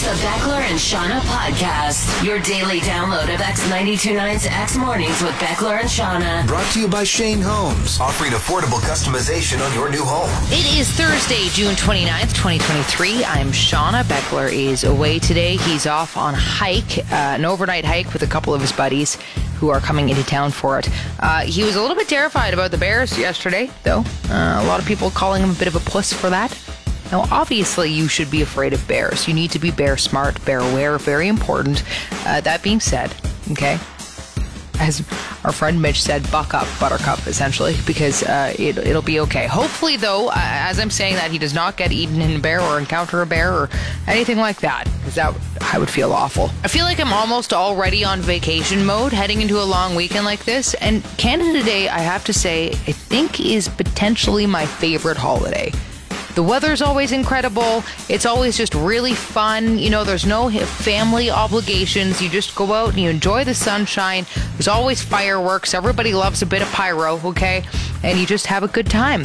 It's the Beckler and Seanna podcast, your daily download of X929's X Mornings with Beckler and Seanna. Brought to you by Shane Homes, offering affordable customization on your new home. It is Thursday, June 29th, 2023. I'm Seanna. Beckler is away today. He's off on a hike, uh, an overnight hike with a couple of his buddies who are coming into town for it. Uh, he was a little bit terrified about the Bears yesterday, though. Uh, a lot of people calling him a bit of a puss for that. Now, obviously, you should be afraid of bears. You need to be bear smart, bear aware, very important. Uh, that being said, okay, as our friend Mitch said, buck up, Buttercup, essentially, because uh, it, it'll be okay. Hopefully, though, uh, as I'm saying that, he does not get eaten in a bear or encounter a bear or anything like that, because that I would feel awful. I feel like I'm almost already on vacation mode, heading into a long weekend like this. And Canada Day, I have to say, I think is potentially my favorite holiday. The weather's always incredible. It's always just really fun. You know, there's no family obligations. You just go out and you enjoy the sunshine. There's always fireworks. Everybody loves a bit of pyro, okay? And you just have a good time.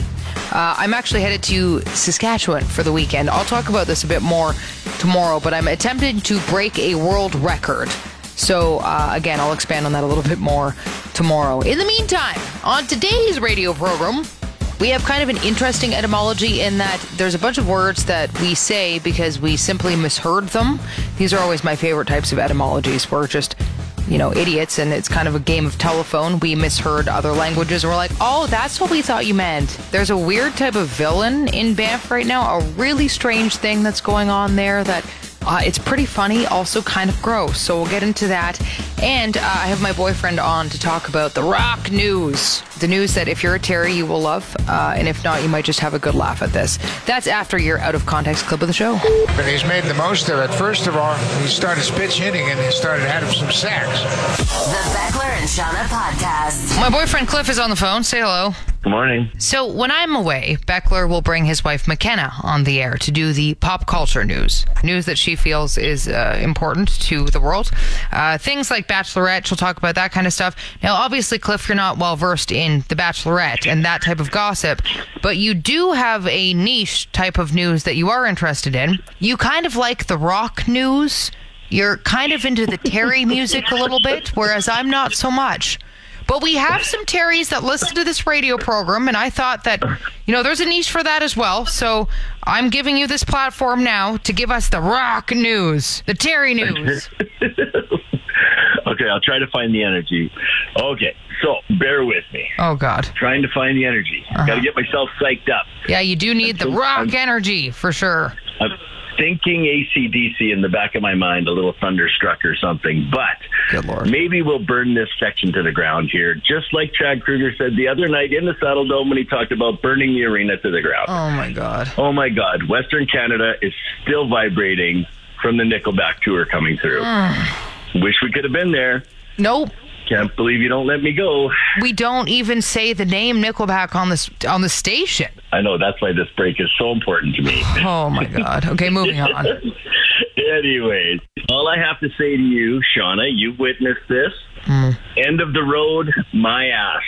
Uh, I'm actually headed to Saskatchewan for the weekend. I'll talk about this a bit more tomorrow, but I'm attempting to break a world record. So, uh, again, I'll expand on that a little bit more tomorrow. In the meantime, on today's radio program, we have kind of an interesting etymology in that there's a bunch of words that we say because we simply misheard them. These are always my favorite types of etymologies. We're just, you know, idiots and it's kind of a game of telephone. We misheard other languages and we're like, oh, that's what we thought you meant. There's a weird type of villain in Banff right now, a really strange thing that's going on there that uh, it's pretty funny, also kind of gross. So we'll get into that. And uh, I have my boyfriend on to talk about the rock news. The news that if you're a Terry, you will love. Uh, and if not, you might just have a good laugh at this. That's after your out of context clip of the show. But he's made the most of it. First of all, he started pinch hitting and he started having some sacks. The Beckler and Seanna podcast. My boyfriend Cliff is on the phone. Say hello. Good morning. So when I'm away, Beckler will bring his wife McKenna on the air to do the pop culture news, news that she feels is uh, important to the world. Uh, things like Bachelorette, she'll talk about that kind of stuff. Now, obviously, Cliff, you're not well versed in the Bachelorette and that type of gossip, but you do have a niche type of news that you are interested in. You kind of like the rock news. You're kind of into the Terry music a little bit, whereas I'm not so much. But we have some Terrys that listen to this radio program, and I thought that, you know, there's a niche for that as well. So I'm giving you this platform now to give us the rock news, the Terry news. okay, I'll try to find the energy. Okay, so bear with me. Oh, God. Trying to find the energy. Got to uh-huh. get myself psyched up. Yeah, you do need the rock I'm- energy for sure. I'm thinking ACDC in the back of my mind, a little thunderstruck or something. But maybe we'll burn this section to the ground here, just like Chad Kroeger said the other night in the Saddledome when he talked about burning the arena to the ground. Oh, my God. Oh my God, Western Canada is still vibrating from the Nickelback tour coming through. Mm. Wish we could have been there. Nope. Can't believe you don't let me go. We don't even say the name Nickelback on this on the station. I know that's why this break is so important to me. Oh my God. Okay, moving on. Anyways, all I have to say to you, Seanna, you've witnessed this. Mm. End of the road, my ass.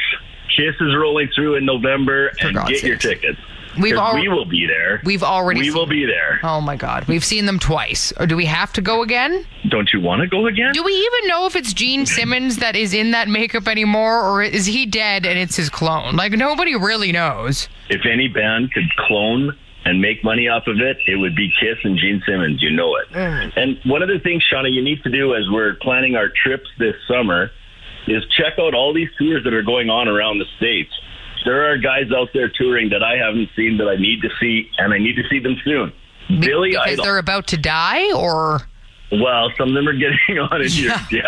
Kiss is rolling through in November, For and get your tickets. We've al- we will be there. We've already. we seen- will be there. Oh my God. We've seen them twice. Or do we have to go again? Don't you want to go again? Do we even know if it's Gene Simmons that is in that makeup anymore, or is he dead and it's his clone? Like nobody really knows. if any band could clone and make money off of it, it would be Kiss and Gene Simmons. You know it. Mm. And one of the things, Seanna, you need to do as we're planning our trips this summer is check out all these tours that are going on around the states. There are guys out there touring that I haven't seen that I need to see, and I need to see them soon. Be- Billy because Idol. they're about to die, or Well, some of them are getting on in years, yes.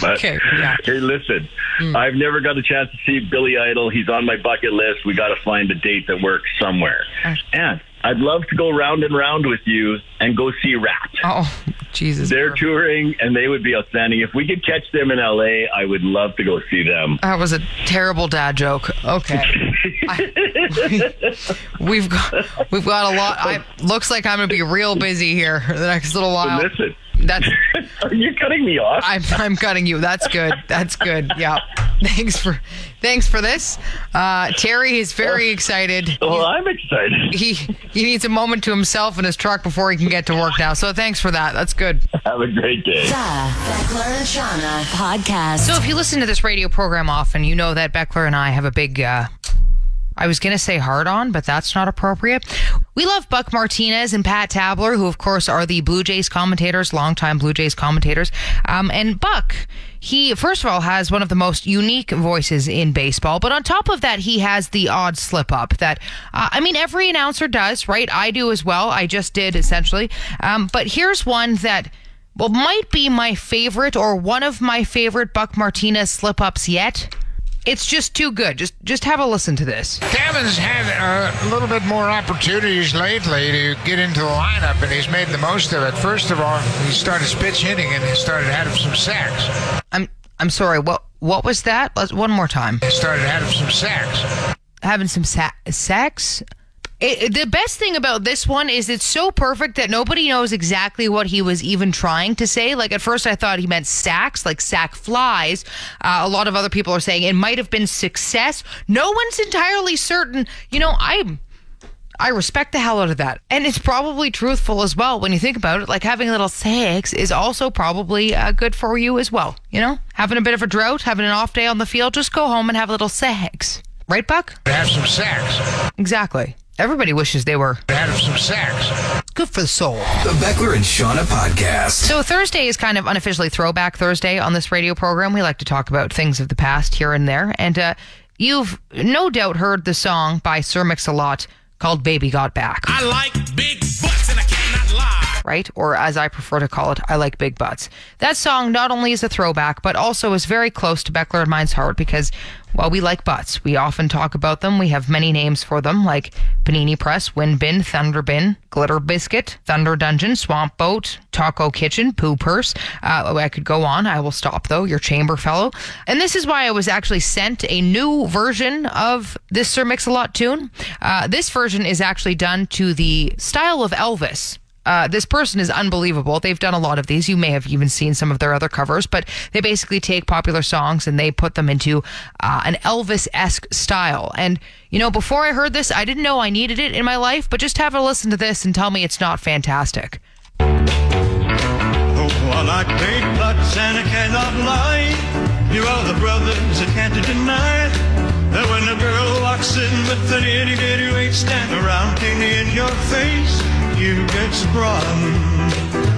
But Okay, yeah. Hey, listen, hmm. I've never got a chance to see Billy Idol. He's on my bucket list. We got to find a date that works somewhere. Uh. And I'd love to go round and round with you and go see Ratt. Oh, Jesus. They're touring and they would be outstanding. If we could catch them in LA, I would love to go see them. That was a terrible dad joke. Okay. I, we've got we've got a lot. I looks like I'm going to be real busy here the next little while. Listen, That's are you cutting me off? I'm I'm cutting you. That's good. That's good. Yeah. Thanks for thanks for this. Uh, Terry is very excited. well, I'm excited. He he needs a moment to himself in his truck before he can get to work now. So thanks for that. That's good. Have a great day. The Beckler and Seanna podcast. So if you listen to this radio program often, you know that Beckler and I have a big uh I was going to say hard on, but that's not appropriate. We love Buck Martinez and Pat Tabler, who, of course, are the Blue Jays commentators, longtime Blue Jays commentators. Um, and Buck, he, first of all, has one of the most unique voices in baseball. But on top of that, he has the odd slip up that, uh, I mean, every announcer does, right? I do as well. I just did, essentially. Um, but here's one that well, might be my favorite or one of my favorite Buck Martinez slip ups yet. It's just too good. Just just have a listen to this. Cavan's had a little bit more opportunities lately to get into the lineup, and he's made the most of it. First of all, he started pinch hitting and he started having some sacks. I'm I'm sorry. What what was that? Let's one more time. He started having some sacks. Having some sa- sex. It, the best thing about this one is it's so perfect that nobody knows exactly what he was even trying to say. Like at first, I thought he meant sacks, like sack flies. Uh, a lot of other people are saying it might have been success. No one's entirely certain. You know, I I respect the hell out of that. And it's probably truthful as well when you think about it. Like having a little sex is also probably uh, good for you as well. You know, having a bit of a drought, having an off day on the field, just go home and have a little sex. Right, Buck? Have some sacks. Exactly. Everybody wishes they were Have some sex. good for the soul. The Beckler and Seanna podcast. So Thursday is kind of unofficially Throwback Thursday on this radio program. We like to talk about things of the past here and there. And uh, you've no doubt heard the song by Sir Mix-a-Lot called Baby Got Back. I like big right? Or as I prefer to call it, I like big butts. That song not only is a throwback, but also is very close to Beckler and mine's heart because, well, we like butts. We often talk about them. We have many names for them, like Panini Press, Wind Bin, Thunder Bin, Glitter Biscuit, Thunder Dungeon, Swamp Boat, Taco Kitchen, Poo Purse. Uh, I could go on. I will stop though. Your Chamber Fellow. And this is why I was actually sent a new version of this Sir Mix-a-Lot tune. Uh, this version is actually done to the style of Elvis. Uh, this person is unbelievable. They've done a lot of these. You may have even seen some of their other covers, but they basically take popular songs and they put them into uh, an Elvis esque style. And, you know, before I heard this, I didn't know I needed it in my life, but just have a listen to this and tell me it's not fantastic. Oh, I like big butts cannot lie. You are the brothers I can't deny. That when a girl walks in with an itty bitty waist and a round in your face, you get sprung.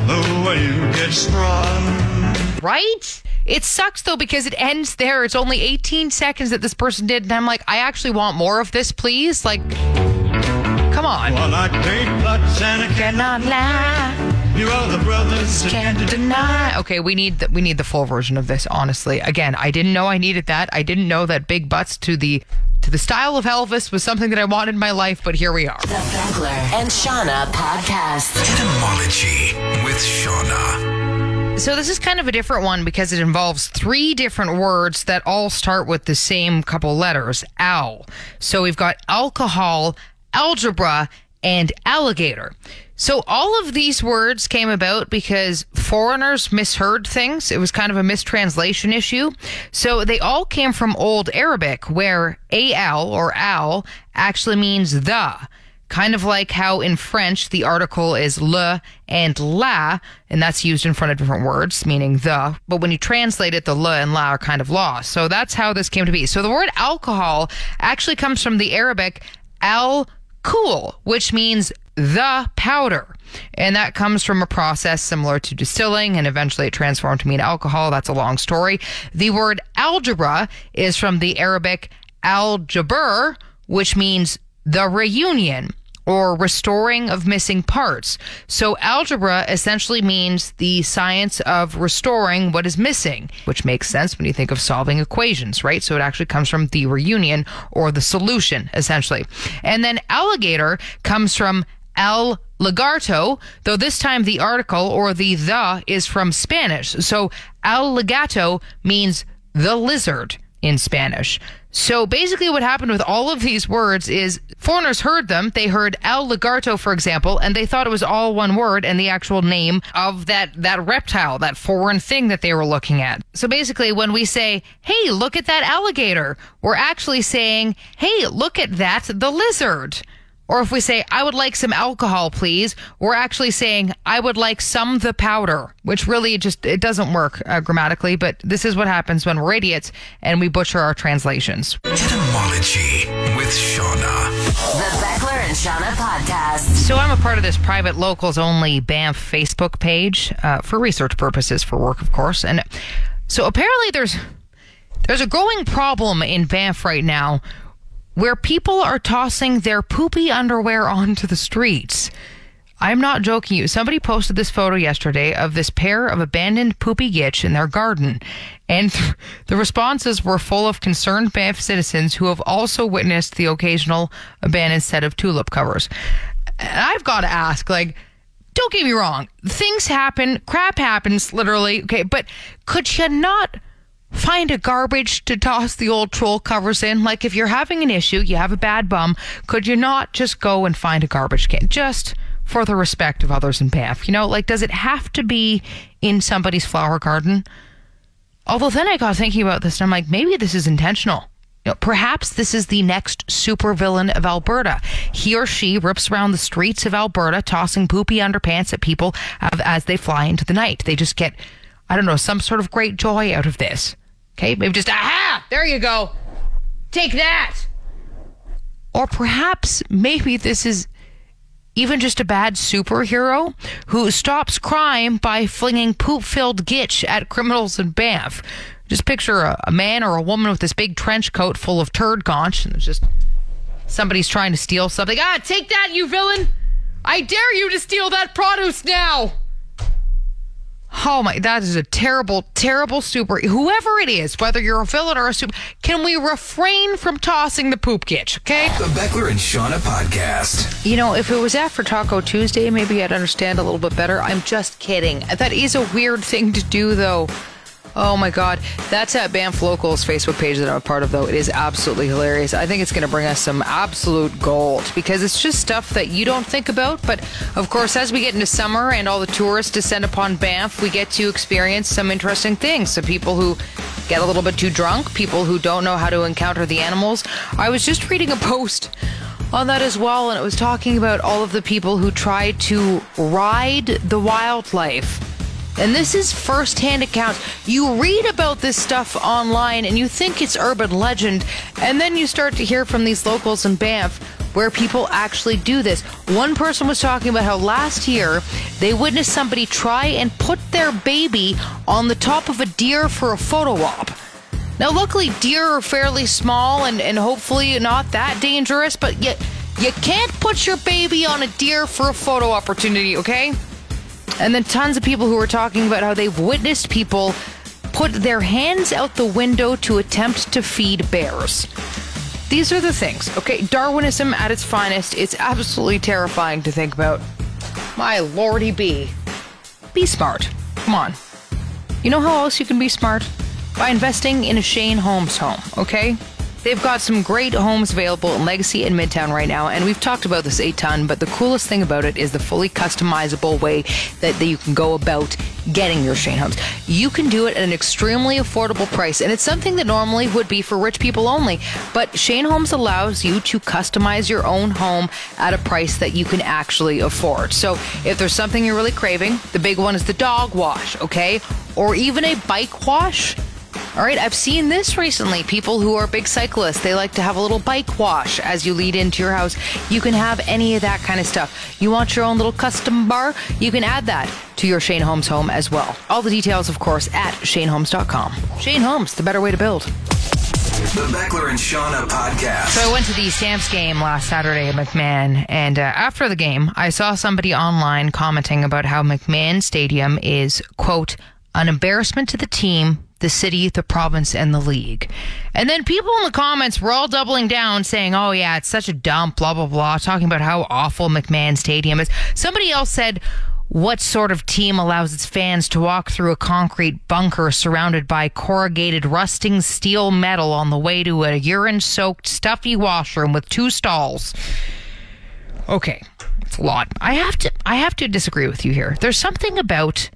Oh, you get sprung. Right? It sucks though because it ends there. It's only 18 seconds that this person did. And I'm like, I actually want more of this, please. Like, come on. I like big butts and I cannot Cannot lie. You are the brothers can't deny. Okay, we need the, we need the full version of this. Honestly, again, I didn't know I needed that. I didn't know that big butts to the to the style of Elvis was something that I wanted in my life. But here we are. The Beckler and Seanna podcast. Etymology with Seanna. So this is kind of a different one because it involves three different words that all start with the same couple letters, al. So we've got alcohol, algebra, and alligator. So all of these words came about because foreigners misheard things. It was kind of a mistranslation issue. So they all came from Old Arabic where al or al actually means the. Kind of like how in French the article is le and la, and that's used in front of different words, meaning the. But when you translate it, the le and la are kind of lost. So that's how this came to be. So the word alcohol actually comes from the Arabic al cool, which means the powder. And that comes from a process similar to distilling, and eventually it transformed to mean alcohol. That's a long story. The word algebra is from the Arabic al-jabr, which means the reunion or restoring of missing parts. So algebra essentially means the science of restoring what is missing, which makes sense when you think of solving equations, right? So it actually comes from the reunion or the solution, essentially. And then alligator comes from el lagarto, though this time the article or the the is from Spanish. So el lagarto means the lizard in Spanish. So basically, what happened with all of these words is foreigners heard them. They heard El Lagarto, for example, and they thought it was all one word and the actual name of that, that reptile, that foreign thing that they were looking at. So basically, when we say, hey, look at that alligator, we're actually saying, hey, look at that, the lizard. Or if we say, I would like some alcohol, please, we're actually saying, I would like some the powder, which really just, it doesn't work uh, grammatically, but this is what happens when we're idiots and we butcher our translations. Etymology with Seanna. The Beckler and Seanna podcast. So I'm a part of this private locals only Banff Facebook page uh, for research purposes, for work, of course. And so apparently there's there's a growing problem in Banff right now where people are tossing their poopy underwear onto the streets. I'm not joking you. Somebody posted this photo yesterday of this pair of abandoned poopy gitch in their garden. And th- the responses were full of concerned Banff citizens who have also witnessed the occasional abandoned set of tulip covers. And I've got to ask, like, don't get me wrong. Things happen, crap happens, literally. Okay, but could you not find a garbage to toss the old troll covers in? Like, if you're having an issue, you have a bad bum, could you not just go and find a garbage can? Just for the respect of others in Banff. You know, like, does it have to be in somebody's flower garden? Although then I got thinking about this and I'm like, maybe this is intentional. You know, perhaps this is the next supervillain of Alberta. He or she rips around the streets of Alberta, tossing poopy underpants at people as they fly into the night. They just get, I don't know, some sort of great joy out of this. Okay, maybe just, aha, there you go. Take that. Or perhaps maybe this is even just a bad superhero who stops crime by flinging poop filled gitch at criminals in Banff. Just picture a, a, man or a woman with this big trench coat full of turd conch, and it's just somebody's trying to steal something. Ah, take that, you villain! I dare you to steal that produce now! Oh my, that is a terrible, terrible super. Whoever it is, whether you're a villain or a super, can we refrain from tossing the poop gitch, okay? The Beckler and Seanna podcast. You know, if it was after Taco Tuesday, maybe I'd understand a little bit better. I'm just kidding. That is a weird thing to do, though. Oh my God. That's at Banff Locals Facebook page that I'm a part of, though. It is absolutely hilarious. I think it's going to bring us some absolute gold because it's just stuff that you don't think about. But of course, as we get into summer and all the tourists descend upon Banff, we get to experience some interesting things. So people who get a little bit too drunk, people who don't know how to encounter the animals. I was just reading a post on that as well, and it was talking about all of the people who try to ride the wildlife. And this is firsthand accounts. You read about this stuff online and you think it's urban legend, and then you start to hear from these locals in Banff where people actually do this. One person was talking about how last year they witnessed somebody try and put their baby on the top of a deer for a photo op. Now, luckily, deer are fairly small and, and hopefully not that dangerous, but yet you can't put your baby on a deer for a photo opportunity, okay? And then tons of people who are talking about how they've witnessed people put their hands out the window to attempt to feed bears. These are the things, okay? Darwinism at its finest. It's absolutely terrifying to think about. My lordy be. Be smart. Come on. You know how else you can be smart? By investing in a Shane Homes home, okay? They've got some great homes available in Legacy and Midtown right now, and we've talked about this a ton, but the coolest thing about it is the fully customizable way that, that you can go about getting your Shane homes. You can do it at an extremely affordable price, and it's something that normally would be for rich people only, but Shane Homes allows you to customize your own home at a price that you can actually afford. So if there's something you're really craving, the big one is the dog wash, okay? Or even a bike wash all right, I've seen this recently. People who are big cyclists, they like to have a little bike wash as you lead into your house. You can have any of that kind of stuff. You want your own little custom bar? You can add that to your Shane Homes home as well. All the details, of course, at shanehomes.com. Shane Homes, the better way to build. The Beckler and Seanna podcast. So I went to the Stamps game last Saturday at McMahon, and uh, after the game, I saw somebody online commenting about how McMahon Stadium is, quote, an embarrassment to the team, the city, the province, and the league. And then people in the comments were all doubling down saying, oh, yeah, it's such a dump, blah, blah, blah, talking about how awful McMahon Stadium is. Somebody else said, what sort of team allows its fans to walk through a concrete bunker surrounded by corrugated, rusting steel metal on the way to a urine soaked, stuffy washroom with two stalls? Okay, it's a lot. I have to I have to disagree with you here. There's something about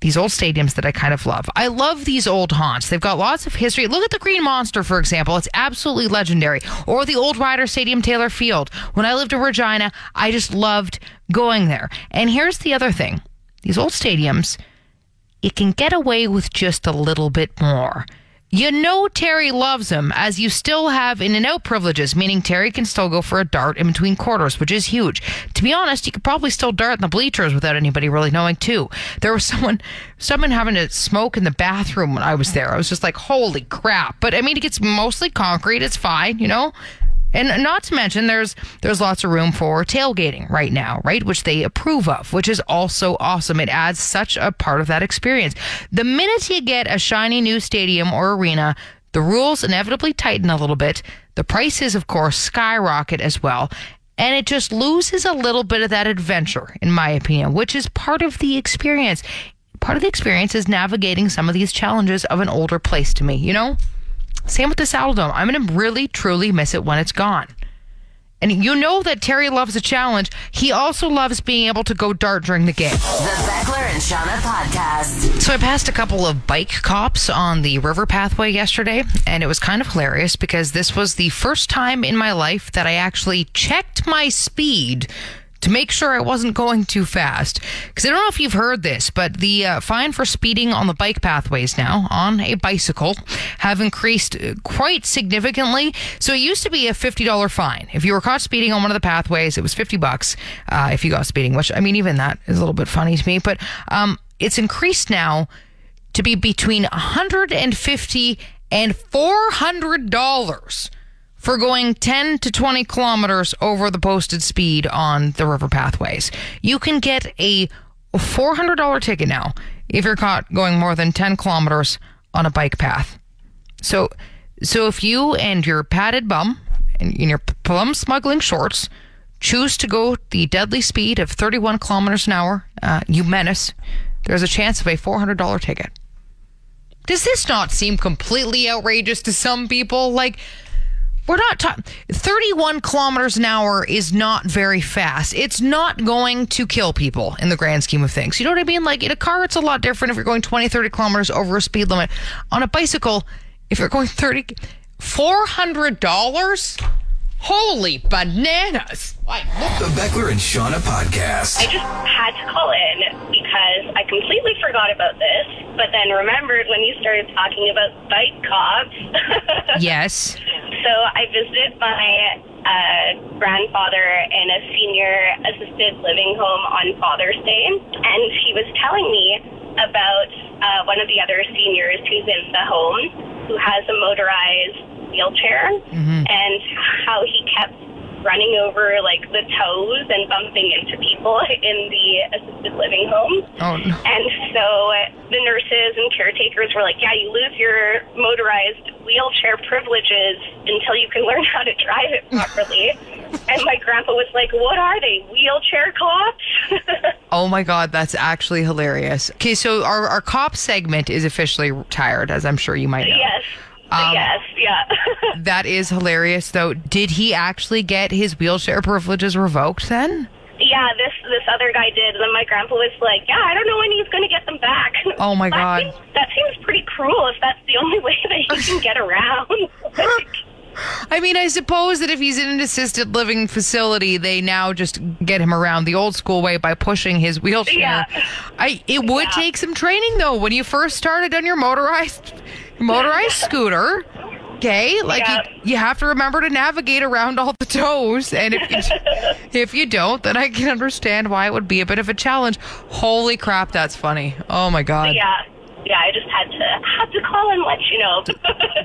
these old stadiums that I kind of love. I love these old haunts. They've got lots of history. Look at the Green Monster, for example. It's absolutely legendary. Or the old Ryder Stadium, Taylor Field. When I lived in Regina, I just loved going there. And here's the other thing these old stadiums, it can get away with just a little bit more. You know Terry loves him, as you still have in and out privileges, meaning Terry can still go for a dart in between quarters, which is huge. To be honest, you could probably still dart in the bleachers without anybody really knowing too. There was someone someone having to smoke in the bathroom when I was there. I was just like, holy crap. But I mean it gets mostly concrete, it's fine, you know? And not to mention, there's there's lots of room for tailgating right now, right? Which they approve of, which is also awesome. It adds such a part of that experience. The minute you get a shiny new stadium or arena, the rules inevitably tighten a little bit. The prices, of course, skyrocket as well. And it just loses a little bit of that adventure, in my opinion, which is part of the experience. Part of the experience is navigating some of these challenges of an older place to me, you know? Same with the Saddledome. I'm going to really, truly miss it when it's gone. And you know that Terry loves a challenge. He also loves being able to go dart during the game. The Beckler and Seanna podcast. So I passed a couple of bike cops on the river pathway yesterday, and it was kind of hilarious because this was the first time in my life that I actually checked my speed to make sure I wasn't going too fast. Because I don't know if you've heard this, but the uh, fine for speeding on the bike pathways now on a bicycle have increased uh, quite significantly. So it used to be a $50 fine. If you were caught speeding on one of the pathways, it was 50 bucks uh, if you got speeding, which I mean, even that is a little bit funny to me. But um, it's increased now to be between 150 and $400 for going 10 to 20 kilometers over the posted speed on the river pathways. You can get a $400 ticket now if you're caught going more than 10 kilometers on a bike path. So, so if you and your padded bum and in your plum smuggling shorts choose to go the deadly speed of 31 kilometers an hour, uh, you menace, there's a chance of a $400 ticket. Does this not seem completely outrageous to some people? Like, we're not talking 31 kilometers an hour is not very fast. It's not going to kill people in the grand scheme of things. You know what I mean? Like in a car, it's a lot different if you're going 20, 30 kilometers over a speed limit. On a bicycle, if you're going 30, $400? Holy bananas. Like, The Beckler and Seanna podcast. I just had to call in because I completely forgot about this, but then remembered when you started talking about bike cops. yes. so I visited my uh, grandfather in a senior assisted living home on Father's Day, and he was telling me about uh, one of the other seniors who's in the home who has a motorized wheelchair mm-hmm. and how he kept running over like the toes and bumping into people in the assisted living home. Oh, no. And so the nurses and caretakers were like, yeah, you lose your motorized wheelchair privileges until you can learn how to drive it properly. and my grandpa was like, what are they, wheelchair cops? Oh my God, that's actually hilarious. Okay, so our, our cop segment is officially retired, as I'm sure you might know. yes. Um, yes, yeah. That is hilarious, though. Did he actually get his wheelchair privileges revoked then? yeah, this this other guy did. And then my grandpa was like, yeah, I don't know when he's going to get them back. Oh, my That God. seems- that seems pretty cruel if that's the only way that he can get around. Like, I mean, I suppose that if he's in an assisted living facility, they now just get him around the old school way by pushing his wheelchair. Yeah. I it would Yeah. take some training though when you first started on your motorized motorized scooter. Okay, like Yeah. you, you have to remember to navigate around all the toes, and if you, if you don't, then I can understand why it would be a bit of a challenge. Holy crap, that's funny! Oh my god! yeah. yeah, I just had to had to call and let you know.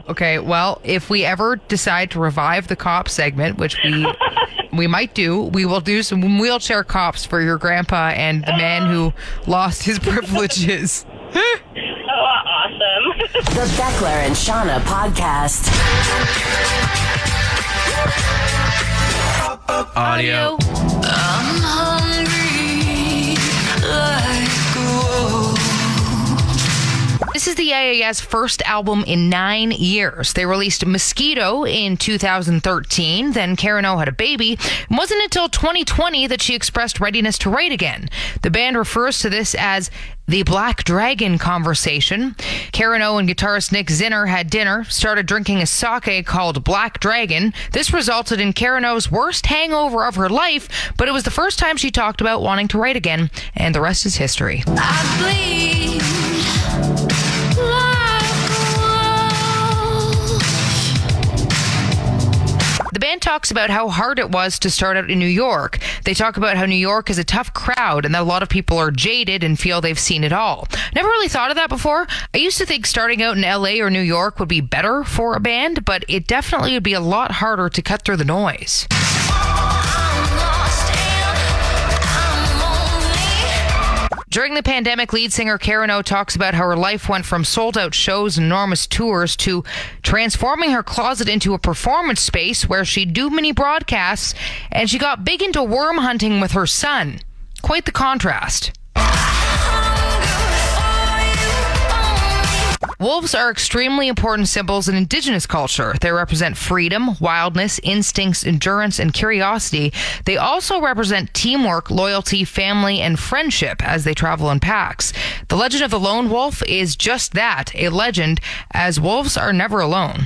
Okay, well, if we ever decide to revive the cop segment, which we we might do, we will do some wheelchair cops for your grandpa and the man who lost his privileges. Awesome. The Beckler and Seanna podcast. Audio. I'm First album in nine years. They released Mosquito in 2013. Then Karen O had a baby. It wasn't until 2020 that she expressed readiness to write again. The band refers to this as the Black Dragon conversation. Karen O and guitarist Nick Zinner had dinner, started drinking a sake called Black Dragon. This resulted in Karen O's worst hangover of her life, but it was the first time she talked about wanting to write again, and the rest is history. The band talks about how hard it was to start out in New York. They talk about how New York is a tough crowd and that a lot of people are jaded and feel they've seen it all. Never really thought of that before. I used to think starting out in LA or New York would be better for a band, but it definitely would be a lot harder to cut through the noise. During the pandemic, lead singer Karen O talks about how her life went from sold out shows and enormous tours to transforming her closet into a performance space where she'd do mini broadcasts and she got big into worm hunting with her son. Quite the contrast. Wolves are extremely important symbols in indigenous culture. They represent freedom, wildness, instincts, endurance, and curiosity. They also represent teamwork, loyalty, family, and friendship as they travel in packs. The legend of the lone wolf is just that a legend, as wolves are never alone.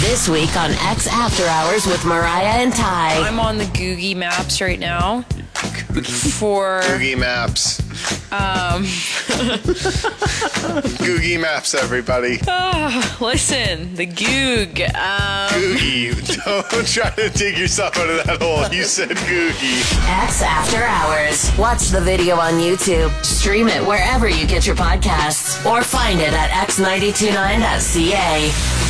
This week on X After Hours with Mariah and Ty. I'm on the Googie Maps right now. For Googie Maps. um, Googie Maps, everybody. ah, listen, the Goog. Um, Googie. Don't try to dig yourself out of that hole. You said Googie. X After Hours. Watch the video on YouTube. Stream it wherever you get your podcasts or find it at x929.ca.